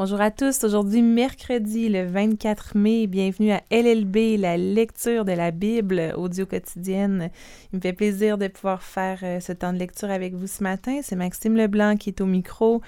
Bonjour à tous. Aujourd'hui, mercredi le 24 mai. Bienvenue à LLB, la lecture de la Bible audio quotidienne. Il me fait plaisir de pouvoir faire euh, ce temps de lecture avec vous ce matin. C'est Maxime Leblanc qui est au micro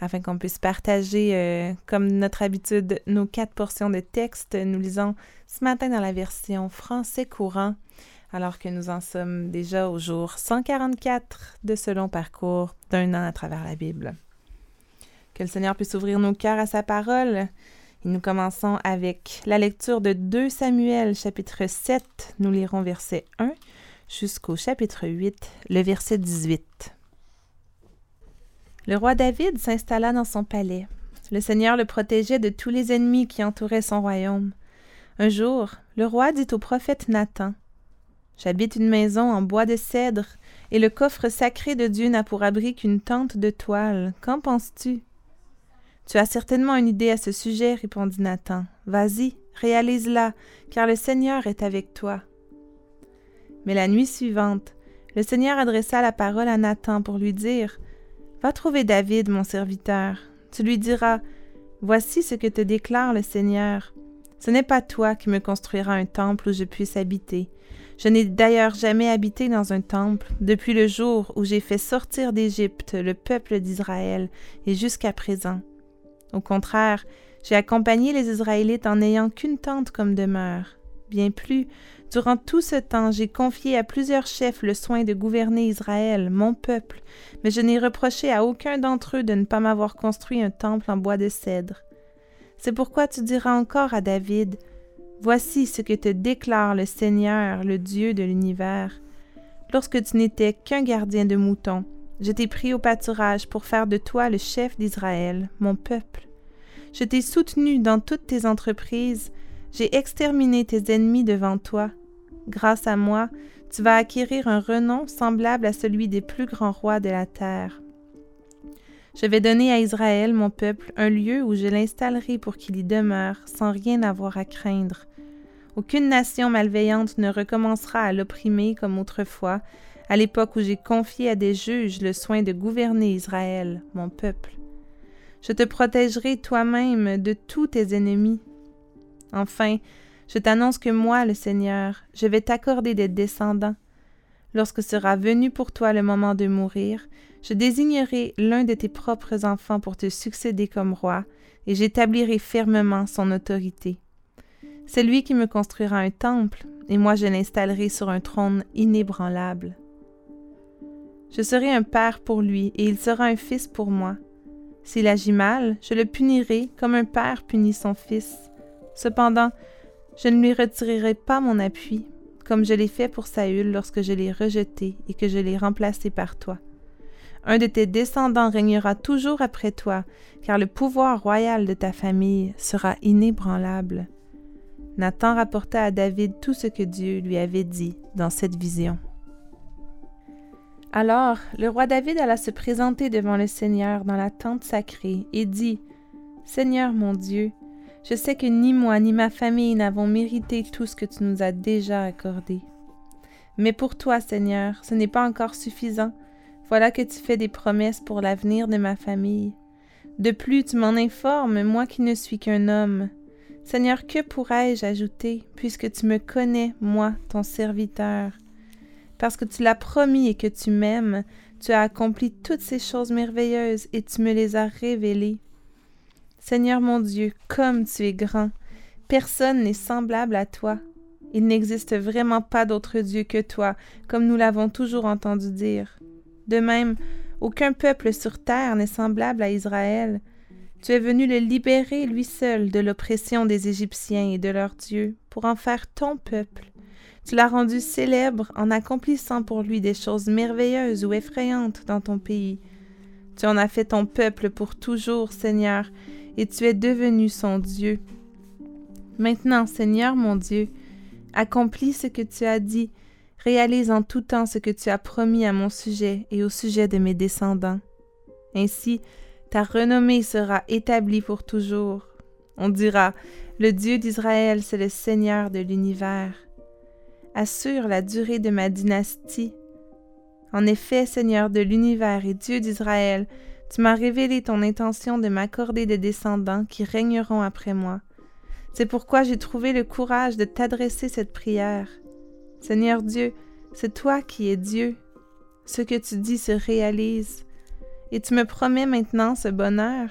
afin qu'on puisse partager, euh, comme notre habitude, nos quatre portions de texte. Nous lisons ce matin dans la version français courant, alors que nous en sommes déjà au jour 144 de ce long parcours d'un an à travers la Bible. Que le Seigneur puisse ouvrir nos cœurs à sa parole. Nous commençons avec la lecture de 2 Samuel, chapitre 7. Nous lirons verset 1 jusqu'au chapitre 8, le verset 18. Le roi David s'installa dans son palais. Le Seigneur le protégeait de tous les ennemis qui entouraient son royaume. Un jour, le roi dit au prophète Nathan J'habite une maison en bois de cèdre, et le coffre sacré de Dieu n'a pour abri qu'une tente de toile. Qu'en penses-tu? Tu as certainement une idée à ce sujet, répondit Nathan. Vas-y, réalise-la, car le Seigneur est avec toi. Mais la nuit suivante, le Seigneur adressa la parole à Nathan pour lui dire Va trouver David, mon serviteur. Tu lui diras Voici ce que te déclare le Seigneur. Ce n'est pas toi qui me construiras un temple où je puisse habiter. Je n'ai d'ailleurs jamais habité dans un temple depuis le jour où j'ai fait sortir d'Égypte le peuple d'Israël et jusqu'à présent. Au contraire, j'ai accompagné les Israélites en n'ayant qu'une tente comme demeure. Bien plus, durant tout ce temps, j'ai confié à plusieurs chefs le soin de gouverner Israël, mon peuple, mais je n'ai reproché à aucun d'entre eux de ne pas m'avoir construit un temple en bois de cèdre. C'est pourquoi tu diras encore à David, Voici ce que te déclare le Seigneur, le Dieu de l'univers. Lorsque tu n'étais qu'un gardien de moutons, je t'ai pris au pâturage pour faire de toi le chef d'Israël, mon peuple. Je t'ai soutenu dans toutes tes entreprises, j'ai exterminé tes ennemis devant toi. Grâce à moi, tu vas acquérir un renom semblable à celui des plus grands rois de la terre. Je vais donner à Israël, mon peuple, un lieu où je l'installerai pour qu'il y demeure, sans rien avoir à craindre. Aucune nation malveillante ne recommencera à l'opprimer comme autrefois, à l'époque où j'ai confié à des juges le soin de gouverner Israël, mon peuple. Je te protégerai toi-même de tous tes ennemis. Enfin, je t'annonce que moi, le Seigneur, je vais t'accorder des descendants. Lorsque sera venu pour toi le moment de mourir, je désignerai l'un de tes propres enfants pour te succéder comme roi, et j'établirai fermement son autorité. C'est lui qui me construira un temple, et moi je l'installerai sur un trône inébranlable. Je serai un père pour lui, et il sera un fils pour moi. S'il agit mal, je le punirai comme un père punit son fils. Cependant, je ne lui retirerai pas mon appui, comme je l'ai fait pour Saül lorsque je l'ai rejeté et que je l'ai remplacé par toi. Un de tes descendants régnera toujours après toi, car le pouvoir royal de ta famille sera inébranlable. Nathan rapporta à David tout ce que Dieu lui avait dit dans cette vision. Alors le roi David alla se présenter devant le Seigneur dans la tente sacrée et dit Seigneur mon Dieu, je sais que ni moi ni ma famille n'avons mérité tout ce que tu nous as déjà accordé. Mais pour toi, Seigneur, ce n'est pas encore suffisant. Voilà que tu fais des promesses pour l'avenir de ma famille. De plus, tu m'en informes, moi qui ne suis qu'un homme. Seigneur, que pourrais-je ajouter, puisque tu me connais, moi, ton serviteur? Parce que tu l'as promis et que tu m'aimes, tu as accompli toutes ces choses merveilleuses et tu me les as révélées. Seigneur mon Dieu, comme tu es grand, personne n'est semblable à toi. Il n'existe vraiment pas d'autre Dieu que toi, comme nous l'avons toujours entendu dire. De même, aucun peuple sur terre n'est semblable à Israël. Tu es venu le libérer lui seul de l'oppression des Égyptiens et de leurs dieux, pour en faire ton peuple. Tu l'as rendu célèbre en accomplissant pour lui des choses merveilleuses ou effrayantes dans ton pays. Tu en as fait ton peuple pour toujours, Seigneur, et tu es devenu son Dieu. Maintenant, Seigneur mon Dieu, accomplis ce que tu as dit, réalise en tout temps ce que tu as promis à mon sujet et au sujet de mes descendants. Ainsi, ta renommée sera établie pour toujours. On dira, le Dieu d'Israël, c'est le Seigneur de l'univers assure la durée de ma dynastie. En effet, Seigneur de l'univers et Dieu d'Israël, Tu m'as révélé ton intention de m'accorder des descendants qui régneront après moi. C'est pourquoi j'ai trouvé le courage de t'adresser cette prière. Seigneur Dieu, c'est toi qui es Dieu. Ce que tu dis se réalise. Et tu me promets maintenant ce bonheur.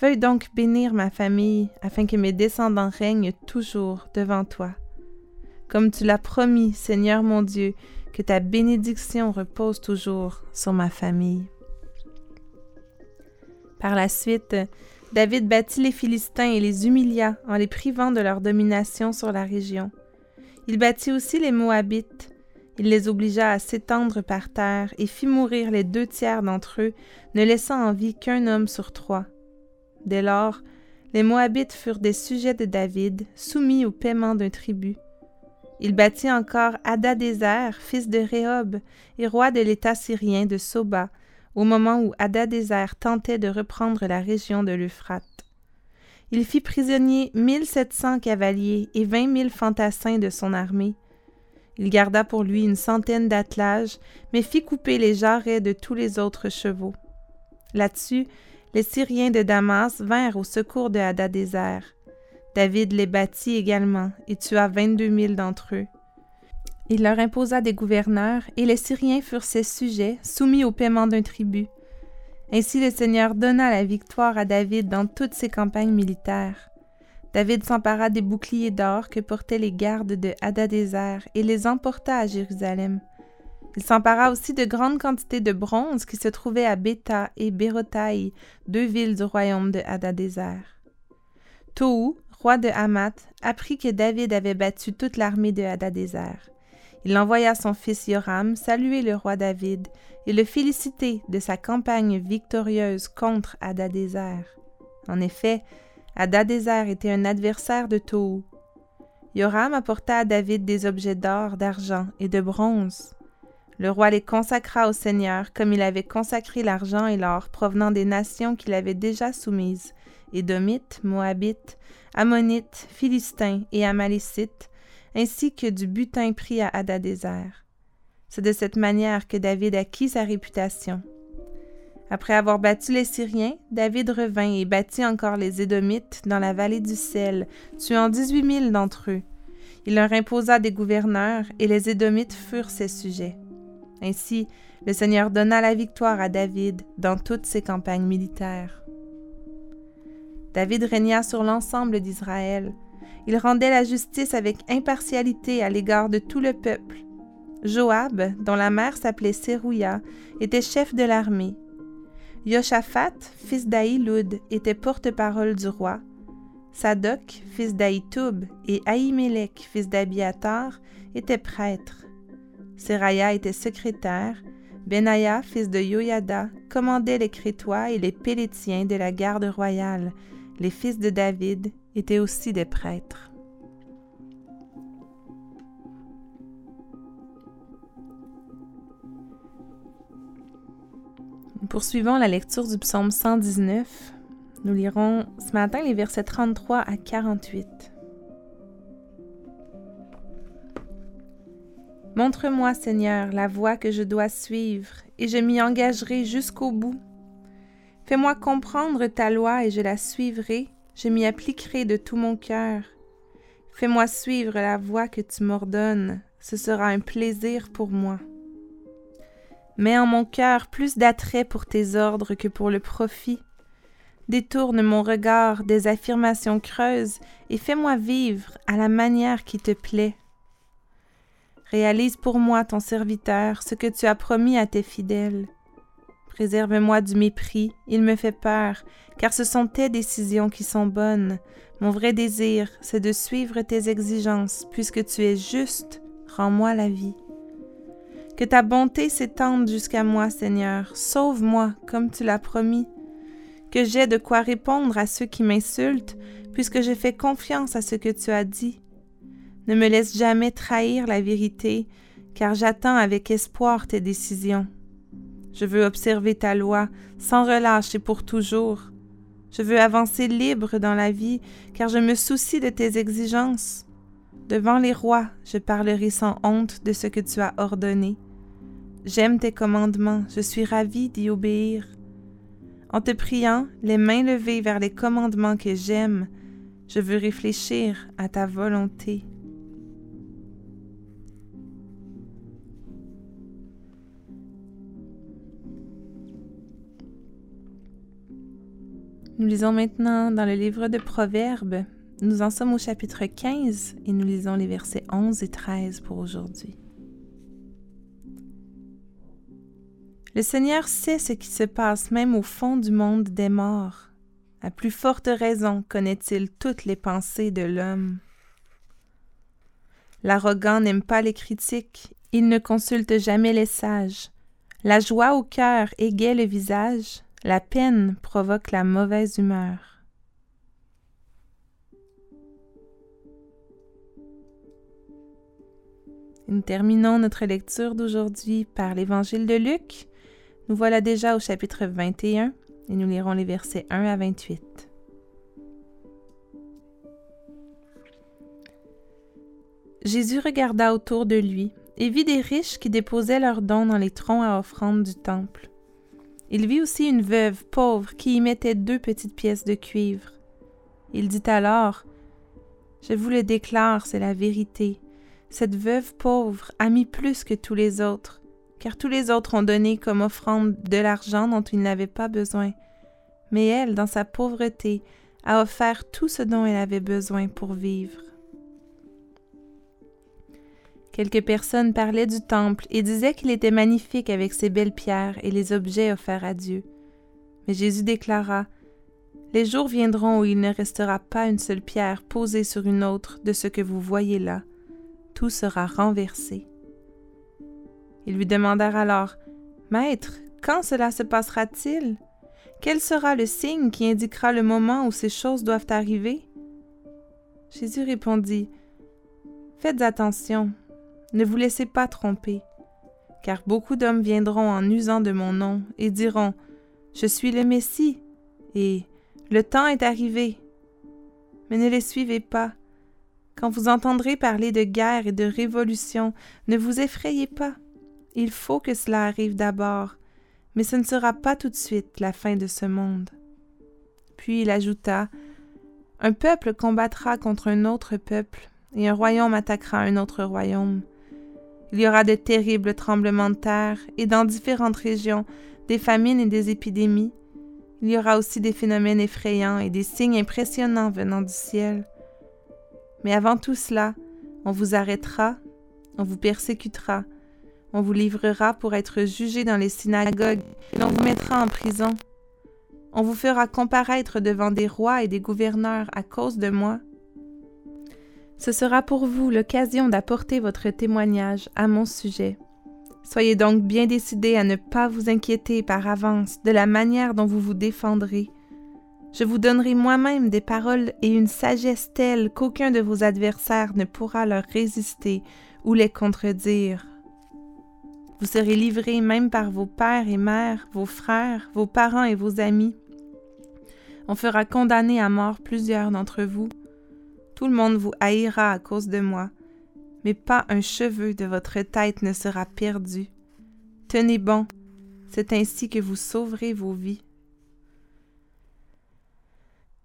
Veuille donc bénir ma famille afin que mes descendants règnent toujours devant toi. Comme tu l'as promis, Seigneur mon Dieu, que ta bénédiction repose toujours sur ma famille. Par la suite, David battit les Philistins et les humilia en les privant de leur domination sur la région. Il battit aussi les Moabites. Il les obligea à s'étendre par terre et fit mourir les deux tiers d'entre eux, ne laissant en vie qu'un homme sur trois. Dès lors, les Moabites furent des sujets de David, soumis au paiement d'un tribut. Il bâtit encore Adadézer, fils de Rehob, et roi de l'état syrien de Soba, au moment où Adadézer tentait de reprendre la région de l'Euphrate. Il fit prisonnier mille sept cents cavaliers et vingt mille fantassins de son armée. Il garda pour lui une centaine d'attelages, mais fit couper les jarrets de tous les autres chevaux. Là-dessus, les Syriens de Damas vinrent au secours de Hadadézer. David les battit également et tua vingt-deux mille d'entre eux. Il leur imposa des gouverneurs, et les Syriens furent ses sujets, soumis au paiement d'un tribut. Ainsi le Seigneur donna la victoire à David dans toutes ses campagnes militaires. David s'empara des boucliers d'or que portaient les gardes de Hadadézer et les emporta à Jérusalem. Il s'empara aussi de grandes quantités de bronze qui se trouvaient à Béta et Bérotaï, deux villes du royaume de Hadadézer. Roi de Hamath, apprit que David avait battu toute l'armée de Hadadézer. Il envoya son fils Yoram saluer le roi David et le féliciter de sa campagne victorieuse contre Hadadézer. En effet, Hadadézer était un adversaire de Tohu. Yoram apporta à David des objets d'or, d'argent et de bronze. Le roi les consacra au Seigneur comme il avait consacré l'argent et l'or provenant des nations qu'il avait déjà soumises, Édomites, Moabites, Ammonites, Philistins et Amalécites, ainsi que du butin pris à Hadadézer. C'est de cette manière que David acquit sa réputation. Après avoir battu les Syriens, David revint et battit encore les Édomites dans la vallée du Sel, tuant dix-huit mille d'entre eux. Il leur imposa des gouverneurs, et les Édomites furent ses sujets. Ainsi, le Seigneur donna la victoire à David dans toutes ses campagnes militaires. David régna sur l'ensemble d'Israël. Il rendait la justice avec impartialité à l'égard de tout le peuple. Joab, dont la mère s'appelait Sérouia, était chef de l'armée. Yoshaphat, fils d'Aïloud, était porte-parole du roi. Sadoc, fils d'Aïtoub, et Ahimelech, fils d'Abiatar, étaient prêtres. Seraya était secrétaire. Benaya, fils de Yoyada, commandait les Crétois et les Pélétiens de la garde royale. Les fils de David étaient aussi des prêtres. Poursuivons la lecture du psaume 119. Nous lirons ce matin les versets 33 à 48. Montre-moi, Seigneur, la voie que je dois suivre, et je m'y engagerai jusqu'au bout. Fais-moi comprendre ta loi, et je la suivrai, je m'y appliquerai de tout mon cœur. Fais-moi suivre la voie que tu m'ordonnes, ce sera un plaisir pour moi. Mets en mon cœur plus d'attrait pour tes ordres que pour le profit. Détourne mon regard des affirmations creuses et fais-moi vivre à la manière qui te plaît. Réalise pour moi, ton serviteur, ce que tu as promis à tes fidèles. Préserve-moi du mépris, il me fait peur, car ce sont tes décisions qui sont bonnes. Mon vrai désir, c'est de suivre tes exigences, puisque tu es juste, rends-moi la vie. Que ta bonté s'étende jusqu'à moi, Seigneur, sauve-moi comme tu l'as promis. Que j'ai de quoi répondre à ceux qui m'insultent, puisque j'ai fait confiance à ce que tu as dit. Ne me laisse jamais trahir la vérité, car j'attends avec espoir tes décisions. Je veux observer ta loi sans relâche et pour toujours. Je veux avancer libre dans la vie, car je me soucie de tes exigences. Devant les rois, je parlerai sans honte de ce que tu as ordonné. J'aime tes commandements, je suis ravi d'y obéir. En te priant, les mains levées vers les commandements que j'aime, je veux réfléchir à ta volonté. Nous lisons maintenant dans le livre de Proverbes. Nous en sommes au chapitre 15 et nous lisons les versets 11 et 13 pour aujourd'hui. Le Seigneur sait ce qui se passe même au fond du monde des morts. À plus forte raison connaît-il toutes les pensées de l'homme. L'arrogant n'aime pas les critiques, il ne consulte jamais les sages. La joie au cœur égaye le visage, la peine provoque la mauvaise humeur. Nous terminons notre lecture d'aujourd'hui par l'Évangile de Luc. Nous voilà déjà au chapitre 21 et nous lirons les versets 1 à 28. Jésus regarda autour de lui et vit des riches qui déposaient leurs dons dans les troncs à offrande du temple. Il vit aussi une veuve pauvre qui y mettait deux petites pièces de cuivre. Il dit alors Je vous le déclare, c'est la vérité. Cette veuve pauvre a mis plus que tous les autres, car tous les autres ont donné comme offrande de l'argent dont ils n'avaient pas besoin. Mais elle, dans sa pauvreté, a offert tout ce dont elle avait besoin pour vivre. Quelques personnes parlaient du temple et disaient qu'il était magnifique avec ses belles pierres et les objets offerts à Dieu. Mais Jésus déclara Les jours viendront où il ne restera pas une seule pierre posée sur une autre de ce que vous voyez là. Tout sera renversé. Ils lui demandèrent alors Maître, quand cela se passera-t-il? Quel sera le signe qui indiquera le moment où ces choses doivent arriver Jésus répondit Faites attention, ne vous laissez pas tromper, car beaucoup d'hommes viendront en usant de mon nom et diront Je suis le Messie et Le temps est arrivé. Mais ne les suivez pas. Quand vous entendrez parler de guerre et de révolution, ne vous effrayez pas. Il faut que cela arrive d'abord, mais ce ne sera pas tout de suite la fin de ce monde. Puis il ajouta Un peuple combattra contre un autre peuple, et un royaume attaquera un autre royaume. Il y aura de terribles tremblements de terre et dans différentes régions des famines et des épidémies. Il y aura aussi des phénomènes effrayants et des signes impressionnants venant du ciel. Mais avant tout cela, on vous arrêtera, on vous persécutera, on vous livrera pour être jugé dans les synagogues et on vous mettra en prison. On vous fera comparaître devant des rois et des gouverneurs à cause de moi. Ce sera pour vous l'occasion d'apporter votre témoignage à mon sujet. Soyez donc bien décidés à ne pas vous inquiéter par avance de la manière dont vous vous défendrez. Je vous donnerai moi-même des paroles et une sagesse telle qu'aucun de vos adversaires ne pourra leur résister ou les contredire. Vous serez livrés même par vos pères et mères, vos frères, vos parents et vos amis. On fera condamner à mort plusieurs d'entre vous. Tout le monde vous haïra à cause de moi, mais pas un cheveu de votre tête ne sera perdu. Tenez bon, c'est ainsi que vous sauverez vos vies.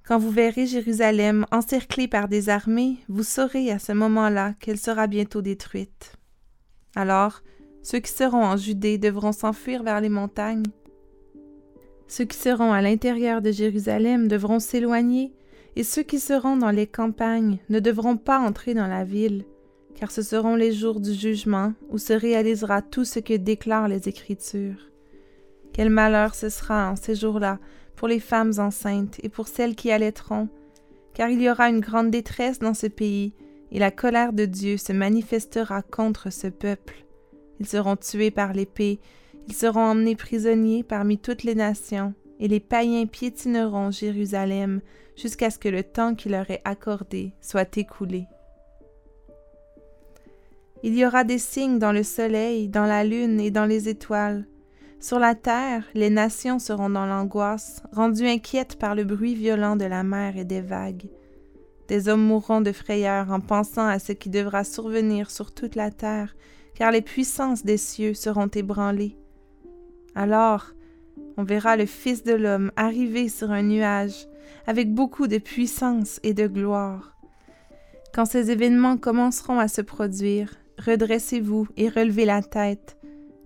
Quand vous verrez Jérusalem encerclée par des armées, vous saurez à ce moment-là qu'elle sera bientôt détruite. Alors, ceux qui seront en Judée devront s'enfuir vers les montagnes. Ceux qui seront à l'intérieur de Jérusalem devront s'éloigner et ceux qui seront dans les campagnes ne devront pas entrer dans la ville, car ce seront les jours du jugement où se réalisera tout ce que déclarent les Écritures. Quel malheur ce sera en ces jours-là pour les femmes enceintes et pour celles qui allaiteront, car il y aura une grande détresse dans ce pays, et la colère de Dieu se manifestera contre ce peuple. Ils seront tués par l'épée, ils seront emmenés prisonniers parmi toutes les nations, et les païens piétineront Jérusalem jusqu'à ce que le temps qui leur est accordé soit écoulé. Il y aura des signes dans le soleil, dans la lune et dans les étoiles. Sur la terre, les nations seront dans l'angoisse, rendues inquiètes par le bruit violent de la mer et des vagues. Des hommes mourront de frayeur en pensant à ce qui devra survenir sur toute la terre, car les puissances des cieux seront ébranlées. Alors, on verra le Fils de l'homme arriver sur un nuage avec beaucoup de puissance et de gloire. Quand ces événements commenceront à se produire, redressez-vous et relevez la tête,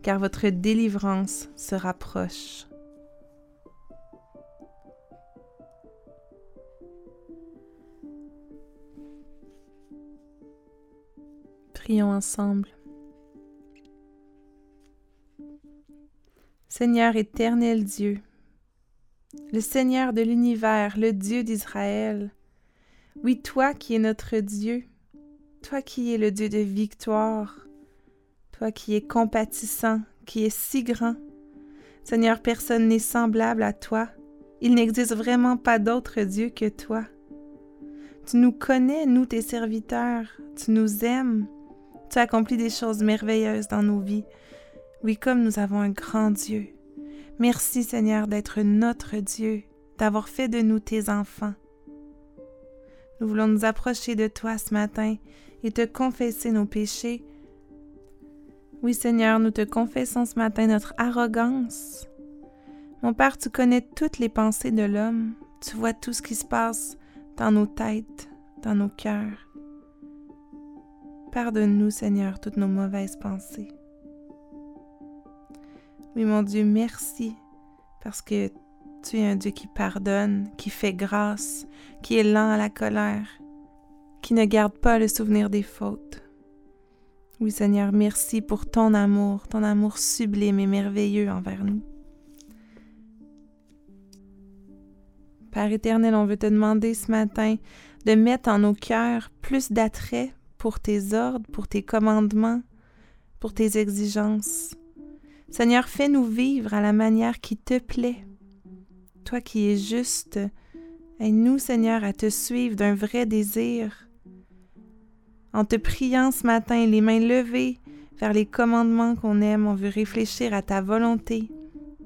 car votre délivrance se rapproche. Prions ensemble. Seigneur éternel Dieu, le Seigneur de l'univers, le Dieu d'Israël, oui, toi qui es notre Dieu, toi qui es le Dieu de victoire, toi qui es compatissant, qui es si grand. Seigneur, personne n'est semblable à toi. Il n'existe vraiment pas d'autre Dieu que toi. Tu nous connais, nous tes serviteurs, tu nous aimes, tu accomplis des choses merveilleuses dans nos vies. Oui, comme nous avons un grand Dieu. Merci Seigneur d'être notre Dieu, d'avoir fait de nous tes enfants. Nous voulons nous approcher de toi ce matin et te confesser nos péchés. Oui Seigneur, nous te confessons ce matin notre arrogance. Mon Père, tu connais toutes les pensées de l'homme, tu vois tout ce qui se passe dans nos têtes, dans nos cœurs. Pardonne-nous Seigneur toutes nos mauvaises pensées. Oui mon Dieu, merci parce que tu es un Dieu qui pardonne, qui fait grâce, qui est lent à la colère, qui ne garde pas le souvenir des fautes. Oui Seigneur, merci pour ton amour, ton amour sublime et merveilleux envers nous. Père éternel, on veut te demander ce matin de mettre en nos cœurs plus d'attrait pour tes ordres, pour tes commandements, pour tes exigences. Seigneur, fais-nous vivre à la manière qui te plaît toi qui es juste, aide-nous, Seigneur, à te suivre d'un vrai désir. En te priant ce matin, les mains levées vers les commandements qu'on aime, on veut réfléchir à ta volonté,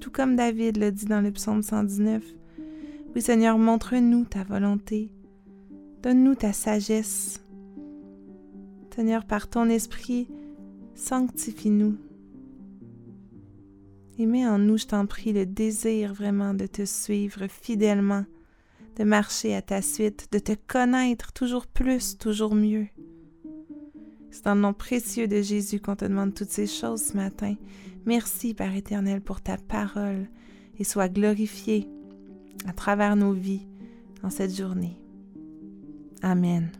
tout comme David le dit dans le psaume 119. Oui, Seigneur, montre-nous ta volonté. Donne-nous ta sagesse. Seigneur, par ton esprit, sanctifie-nous. Et en nous, je t'en prie, le désir vraiment de te suivre fidèlement, de marcher à ta suite, de te connaître toujours plus, toujours mieux. C'est dans le nom précieux de Jésus qu'on te demande toutes ces choses ce matin. Merci, Père éternel, pour ta parole et sois glorifié à travers nos vies en cette journée. Amen.